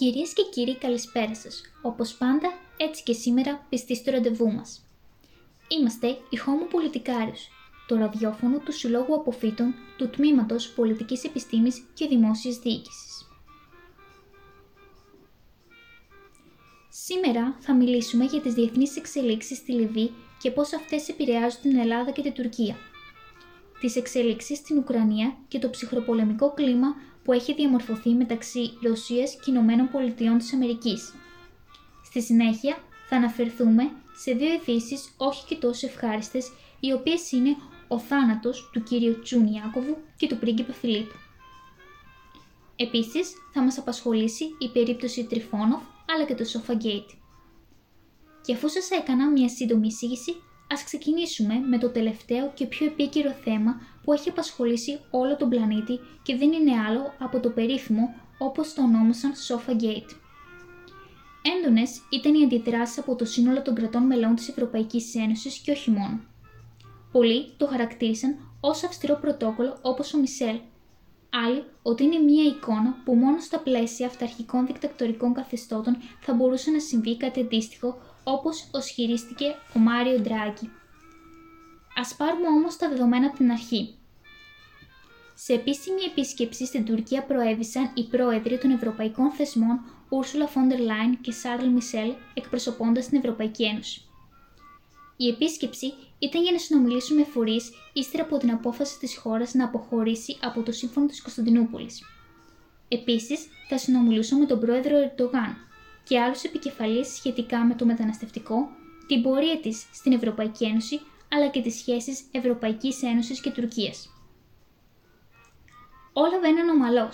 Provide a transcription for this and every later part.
Κυρίες και κύριοι καλησπέρα σας. Όπως πάντα, έτσι και σήμερα πιστοί στο ραντεβού μας. Είμαστε η Homo Πολιτικάριους, το ραδιόφωνο του Συλλόγου Αποφύτων του Τμήματος Πολιτικής Επιστήμης και Δημόσιας Διοίκησης. Σήμερα θα μιλήσουμε για τις διεθνείς εξελίξεις στη Λιβύη και πώς αυτές επηρεάζουν την Ελλάδα και την Τουρκία. Τις εξελίξεις στην Ουκρανία και το ψυχροπολεμικό κλίμα που έχει διαμορφωθεί μεταξύ Ρωσίας και Ηνωμένων Πολιτειών της Αμερικής. Στη συνέχεια θα αναφερθούμε σε δύο ειδήσεις όχι και τόσο ευχάριστες, οι οποίες είναι ο θάνατος του κύριου Τσούν Ιάκωβου και του πρίγκιπα Φιλίππου. Επίσης, θα μας απασχολήσει η περίπτωση Τριφόνοφ αλλά και το Sofa Gate. Και αφού σας έκανα μια σύντομη εισήγηση, ας ξεκινήσουμε με το τελευταίο και πιο επίκαιρο θέμα που έχει απασχολήσει όλο τον πλανήτη και δεν είναι άλλο από το περίφημο όπως το ονόμασαν Sofa Gate. Έντονες ήταν οι αντιδράσεις από το σύνολο των κρατών μελών της Ευρωπαϊκής Ένωσης και όχι μόνο. Πολλοί το χαρακτήρισαν ως αυστηρό πρωτόκολλο όπως ο Μισελ. Άλλοι ότι είναι μία εικόνα που μόνο στα πλαίσια αυταρχικών δικτακτορικών καθεστώτων θα μπορούσε να συμβεί κάτι αντίστοιχο όπως οσχυρίστηκε ο Μάριο Ντράγκη. Ας πάρουμε όμως τα δεδομένα από την αρχή. Σε επίσημη επίσκεψη στην Τουρκία προέβησαν οι πρόεδροι των ευρωπαϊκών θεσμών Ούρσουλα Φόντερ Λάιν και Σάρλ Μισελ εκπροσωπώντας την Ευρωπαϊκή Ένωση. Η επίσκεψη ήταν για να συνομιλήσουν με φορείς ύστερα από την απόφαση της χώρας να αποχωρήσει από το σύμφωνο της Κωνσταντινούπολης. Επίσης, θα συνομιλούσαν με τον πρόεδρο Ερντογάν και άλλους επικεφαλεί σχετικά με το μεταναστευτικό, την πορεία της στην Ευρωπαϊκή Ένωση αλλά και τις σχέσεις Ευρωπαϊκής Ένωσης και Τουρκίας. Όλα βαίναν ομαλώ.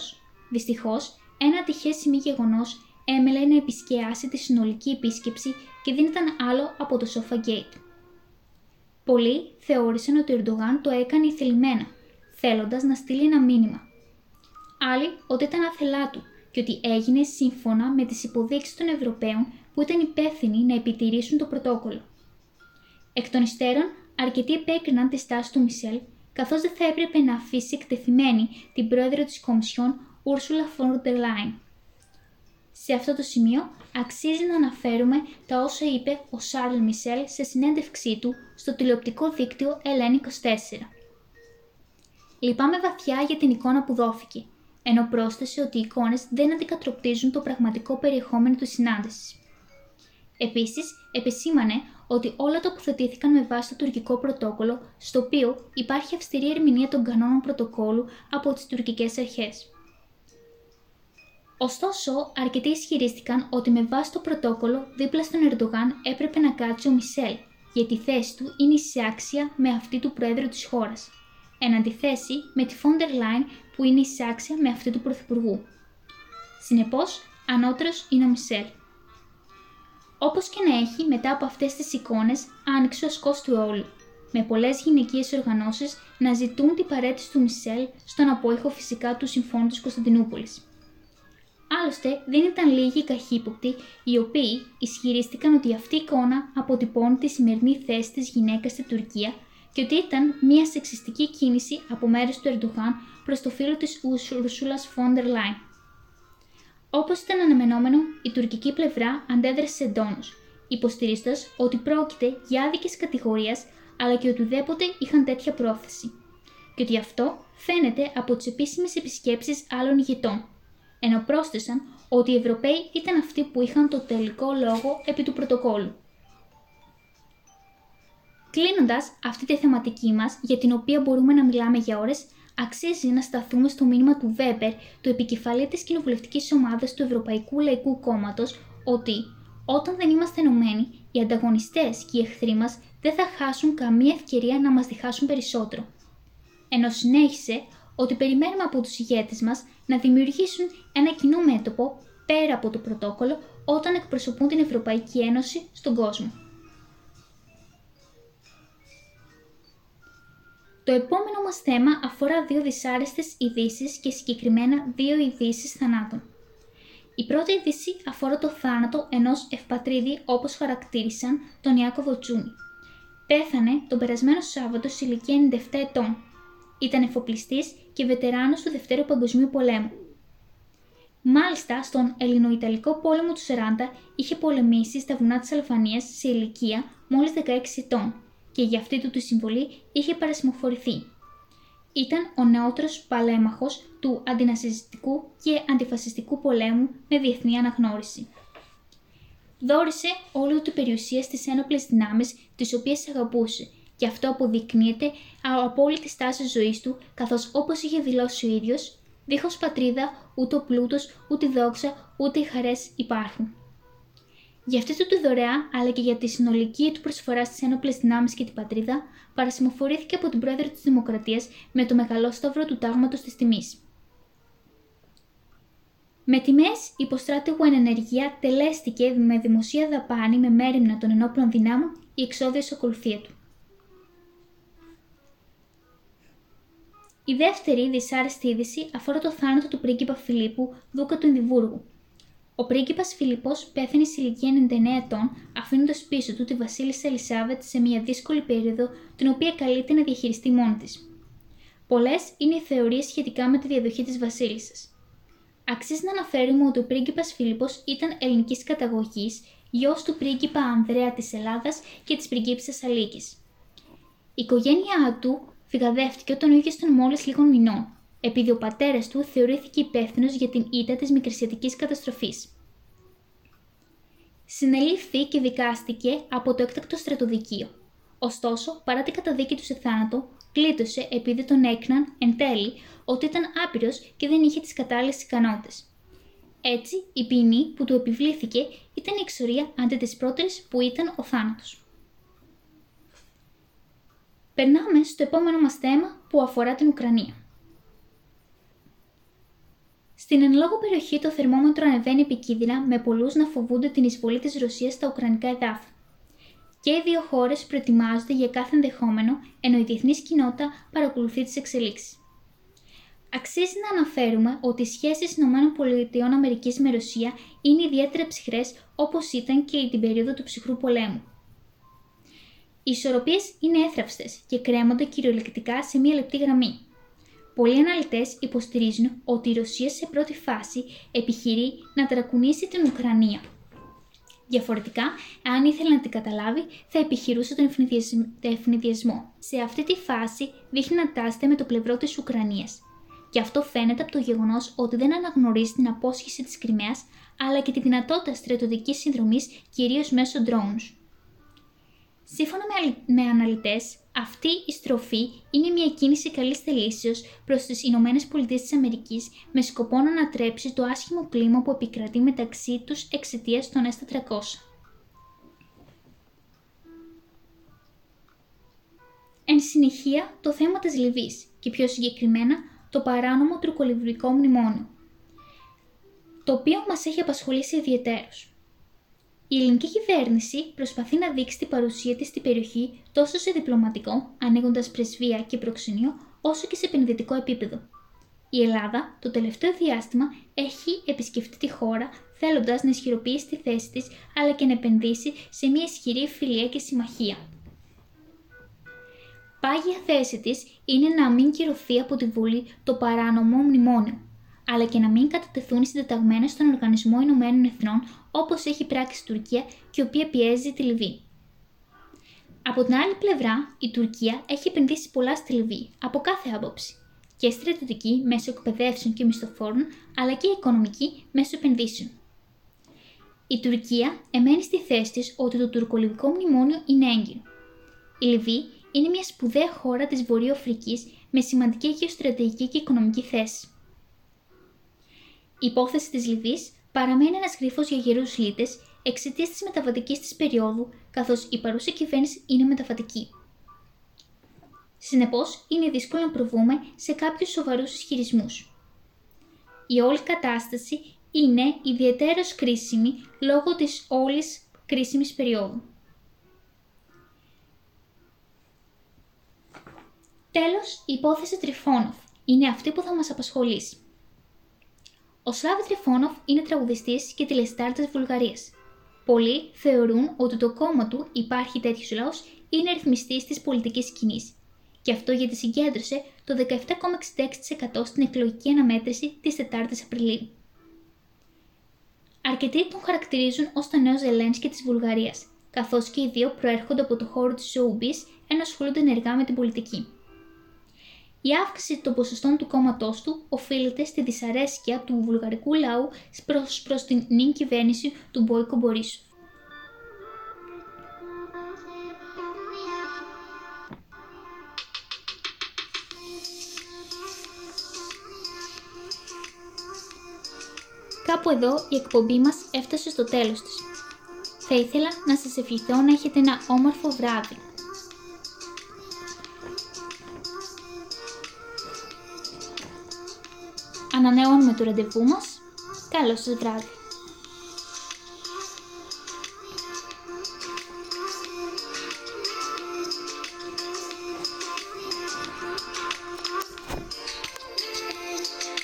Δυστυχώς, ένα ατυχές σημείο γεγονός έμελε να επισκιάσει τη συνολική επίσκεψη και δεν ήταν άλλο από το Sofa Gate. Πολλοί θεώρησαν ότι ο Ερντογάν το έκανε ηθελημένα, θέλοντας να στείλει ένα μήνυμα. Άλλοι ότι ήταν άθελά του και ότι έγινε σύμφωνα με τις υποδείξεις των Ευρωπαίων που ήταν υπεύθυνοι να επιτηρήσουν το πρωτόκολλο. Εκ των υστέρων, αρκετοί επέκριναν τη στάση του Μισελ, καθώς δεν θα έπρεπε να αφήσει εκτεθειμένη την πρόεδρο της Κομισιόν Ursula von der Leyen. Σε αυτό το σημείο αξίζει να αναφέρουμε τα όσα είπε ο Σάρλ Μισελ σε συνέντευξή του στο τηλεοπτικό δίκτυο LN24. Λυπάμαι βαθιά για την εικόνα που δόθηκε, ενώ πρόσθεσε ότι οι εικόνες δεν αντικατροπτίζουν το πραγματικό περιεχόμενο της συνάντησης. Επίσης, επισήμανε ότι όλα τοποθετήθηκαν με βάση το τουρκικό πρωτόκολλο, στο οποίο υπάρχει αυστηρή ερμηνεία των κανόνων πρωτοκόλλου από τις τουρκικές αρχές. Ωστόσο, αρκετοί ισχυρίστηκαν ότι με βάση το πρωτόκολλο δίπλα στον Ερντογάν έπρεπε να κάτσει ο Μισελ, γιατί η θέση του είναι εισάξια με αυτή του Πρόεδρου της χώρας, εν αντιθέσει με τη Φόντερ Λάιν που είναι εισάξια με αυτή του Πρωθυπουργού. Συνεπώς, ανώτερος είναι ο Μισελ. Όπως και να έχει, μετά από αυτές τις εικόνες, άνοιξε ο ασκός του όλου, με πολλές γυναικείες οργανώσεις να ζητούν την παρέτηση του Μισελ στον απόϊχο φυσικά του Συμφώνου της Κωνσταντινούπολης. Άλλωστε, δεν ήταν λίγοι καχύποπτοι οι οποίοι ισχυρίστηκαν ότι αυτή η εικόνα αποτυπώνει τη σημερινή θέση της γυναίκας στη Τουρκία και ότι ήταν μια σεξιστική κίνηση από μέρους του Ερντογάν προς το φίλο της Ουρσούλα Φόντερ Λάιν. Όπως ήταν αναμενόμενο, η τουρκική πλευρά αντέδρασε εντόνως, υποστηρίζοντας ότι πρόκειται για άδικες κατηγορίες αλλά και ότι ουδέποτε είχαν τέτοια πρόθεση. Και ότι αυτό φαίνεται από τις επίσημες επισκέψεις άλλων ηγετών, ενώ πρόσθεσαν ότι οι Ευρωπαίοι ήταν αυτοί που είχαν το τελικό λόγο επί του πρωτοκόλου. Κλείνοντας αυτή τη θεματική μας, για την οποία μπορούμε να μιλάμε για ώρες, αξίζει να σταθούμε στο μήνυμα του Βέμπερ, του επικεφαλή της κοινοβουλευτικής ομάδας του Ευρωπαϊκού Λαϊκού Κόμματος, ότι όταν δεν είμαστε ενωμένοι, οι ανταγωνιστές και οι εχθροί μας δεν θα χάσουν καμία ευκαιρία να μας διχάσουν περισσότερο. Ενώ συνέχισε ότι περιμένουμε από τους ηγέτες μας να δημιουργήσουν ένα κοινό μέτωπο πέρα από το πρωτόκολλο όταν εκπροσωπούν την Ευρωπαϊκή Ένωση στον κόσμο. Το επόμενο μας θέμα αφορά δύο δυσάρεστες ειδήσεις και συγκεκριμένα δύο ειδήσεις θανάτων. Η πρώτη ειδήση αφορά το θάνατο ενός ευπατρίδη όπως χαρακτήρισαν τον Ιάκωβο Τσούνι. Πέθανε τον περασμένο Σάββατο σε ηλικία 97 ετών. Ήταν εφοπλιστής και βετεράνος του Δευτέρου Παγκοσμίου Πολέμου. Μάλιστα, στον Ελληνοϊταλικό πόλεμο του 40 είχε πολεμήσει στα βουνά της Αλφανίας σε ηλικία μόλις 16 ετών και για αυτή του τη συμβολή είχε παρασημοφορηθεί. Ήταν ο νεότερος παλέμαχος του αντινασιστικού και αντιφασιστικού πολέμου με διεθνή αναγνώριση. Δόρισε όλη του την περιουσία στις ένοπλες δυνάμεις τις οποίες αγαπούσε και αυτό αποδεικνύεται από απόλυτη στάση ζωής του καθώς όπως είχε δηλώσει ο ίδιος Δίχως πατρίδα, ούτε ο πλούτος, ούτε η δόξα, ούτε οι χαρές υπάρχουν. Για αυτή του τη δωρεά, αλλά και για τη συνολική του προσφορά στις ένοπλες δυνάμεις και την πατρίδα, παρασημοφορήθηκε από την πρόεδρο της Δημοκρατίας με το μεγαλό σταύρο του τάγματος της τιμής. Με τιμές, υποστράτηγου εν ενεργεία τελέστηκε με δημοσία δαπάνη με μέρημνα των ενόπλων δυνάμων η εξόδια ακολουθία του. Η δεύτερη δυσάρεστη είδηση αφορά το θάνατο του πρίγκιπα Φιλίππου, δούκα του Ενδιβούργου. Ο πρίγκιπας Φιλιππός πέθανε σε ηλικία 99 ετών, αφήνοντας πίσω του τη Βασίλισσα Ελισάβετ σε μια δύσκολη περίοδο, την οποία καλείται να διαχειριστεί μόνη της. Πολλές είναι οι θεωρίες σχετικά με τη διαδοχή της Βασίλισσας. Αξίζει να αναφέρουμε ότι ο πρίγκιπας Φίλιππο ήταν ελληνικής καταγωγής, γιος του πρίγκιπα Ανδρέα της Ελλάδας και της πριγκίψα Αλίκης. Η οικογένειά του φυγαδεύτηκε όταν ο ίδιος ήταν μόλις λίγων μηνών, επειδή ο πατέρας του θεωρήθηκε υπεύθυνος για την ήττα της μικρασιατικής καταστροφής. Συνελήφθη και δικάστηκε από το έκτακτο στρατοδικείο. Ωστόσο, παρά την καταδίκη του σε θάνατο, κλείτωσε επειδή τον έκναν εν τέλει ότι ήταν άπειρος και δεν είχε τις κατάλληλες ικανότητες. Έτσι, η ποινή που του επιβλήθηκε ήταν η εξορία αντί της πρώτης που ήταν ο θάνατος. Περνάμε στο επόμενο μας θέμα που αφορά την Ουκρανία. Στην εν λόγω περιοχή το θερμόμετρο ανεβαίνει επικίνδυνα με πολλούς να φοβούνται την εισβολή της Ρωσίας στα Ουκρανικά εδάφη. Και οι δύο χώρες προετοιμάζονται για κάθε ενδεχόμενο, ενώ η διεθνής κοινότητα παρακολουθεί τις εξελίξεις. Αξίζει να αναφέρουμε ότι οι σχέσεις ΗΠΑ με Ρωσία είναι ιδιαίτερα ψυχρές όπως ήταν και την περίοδο του ψυχρού πολέμου. Οι ισορροπίες είναι έθραυστες και κρέμονται κυριολεκτικά σε μία λεπτή γραμμή. Πολλοί αναλυτές υποστηρίζουν ότι η Ρωσία σε πρώτη φάση επιχειρεί να τρακουνήσει την Ουκρανία. Διαφορετικά, αν ήθελε να την καταλάβει, θα επιχειρούσε τον ευνηδιασμό. Σε αυτή τη φάση δείχνει να τάσσεται με το πλευρό της Ουκρανίας. Και αυτό φαίνεται από το γεγονός ότι δεν αναγνωρίζει την απόσχηση της Κρυμαίας, αλλά και τη δυνατότητα στρατιωτικής συνδρομής κυρίως μέσω drones. Σύμφωνα με, με αναλυτές, αυτή η στροφή είναι μια κίνηση καλής θελήσεως προς τις Ηνωμένες Πολιτείες της Αμερικής με σκοπό να ανατρέψει το άσχημο κλίμα που επικρατεί μεταξύ τους εξαιτίας των S400. Εν συνεχεία, το θέμα της Λιβύης και πιο συγκεκριμένα το παράνομο τουρκολιβρικό μνημόνιο, το οποίο μας έχει απασχολήσει ιδιαίτερως. Η ελληνική κυβέρνηση προσπαθεί να δείξει την παρουσία της στην περιοχή τόσο σε διπλωματικό, ανοίγοντας πρεσβεία και προξενείο, όσο και σε επενδυτικό επίπεδο. Η Ελλάδα το τελευταίο διάστημα έχει επισκεφτεί τη χώρα θέλοντας να ισχυροποιήσει τη θέση της αλλά και να επενδύσει σε μια ισχυρή φιλία και συμμαχία. Πάγια θέση της είναι να μην κυρωθεί από τη Βουλή το παράνομο μνημόνιο, αλλά και να μην κατατεθούν οι συντεταγμένες στον Οργανισμό Ηνωμένων Εθνών όπως έχει πράξει η Τουρκία και η οποία πιέζει τη Λιβύη. Από την άλλη πλευρά, η Τουρκία έχει επενδύσει πολλά στη Λιβύη, από κάθε άποψη. Και στρατιωτική μέσω εκπαιδεύσεων και μισθοφόρων, αλλά και οικονομική μέσω επενδύσεων. Η Τουρκία εμένει στη θέση της ότι το τουρκολιβικό μνημόνιο είναι έγκυρο. Η Λιβύη είναι μια σπουδαία χώρα της Βορειοαφρικής με σημαντική γεωστρατηγική και οικονομική θέση. Η υπόθεση της Λιβύης παραμένει ένας γρίφο για γερούς λίτε εξαιτίας της μεταβατικής της περίοδου, καθώς η παρούσα κυβέρνηση είναι μεταβατική. Συνεπώς, είναι δύσκολο να προβούμε σε κάποιους σοβαρούς ισχυρισμούς. Η όλη κατάσταση είναι ιδιαίτερα κρίσιμη λόγω της όλης κρίσιμης περίοδου. Τέλος, η υπόθεση Τριφώνοφ είναι αυτή που θα μας απασχολήσει. Ο Σλάβ Τριφόνοφ είναι τραγουδιστής και τηλεστάρ της Βουλγαρίας. Πολλοί θεωρούν ότι το κόμμα του Υπάρχει τέτοιος λαός είναι ρυθμιστής της πολιτικής σκηνής. Και αυτό γιατί συγκέντρωσε το 17,66% στην εκλογική αναμέτρηση της 4η Απριλίου. Αρκετοί τον χαρακτηρίζουν ως το νέος Ζελένσκι της Βουλγαρίας, καθώς και οι δύο προέρχονται από το χώρο της showbiz ενώ ασχολούνται ενεργά με την πολιτική. Η αύξηση των ποσοστών του κόμματός του οφείλεται στη δυσαρέσκεια του βουλγαρικού λαού προς, προς την νυν κυβέρνηση του Μπόικο Μπορίσου. Κάπου εδώ η εκπομπή μας έφτασε στο τέλος της. Θα ήθελα να σας ευχηθώ να έχετε ένα όμορφο βράδυ. Ανανεώνουμε το ραντεβού μας. Καλό σας βράδυ.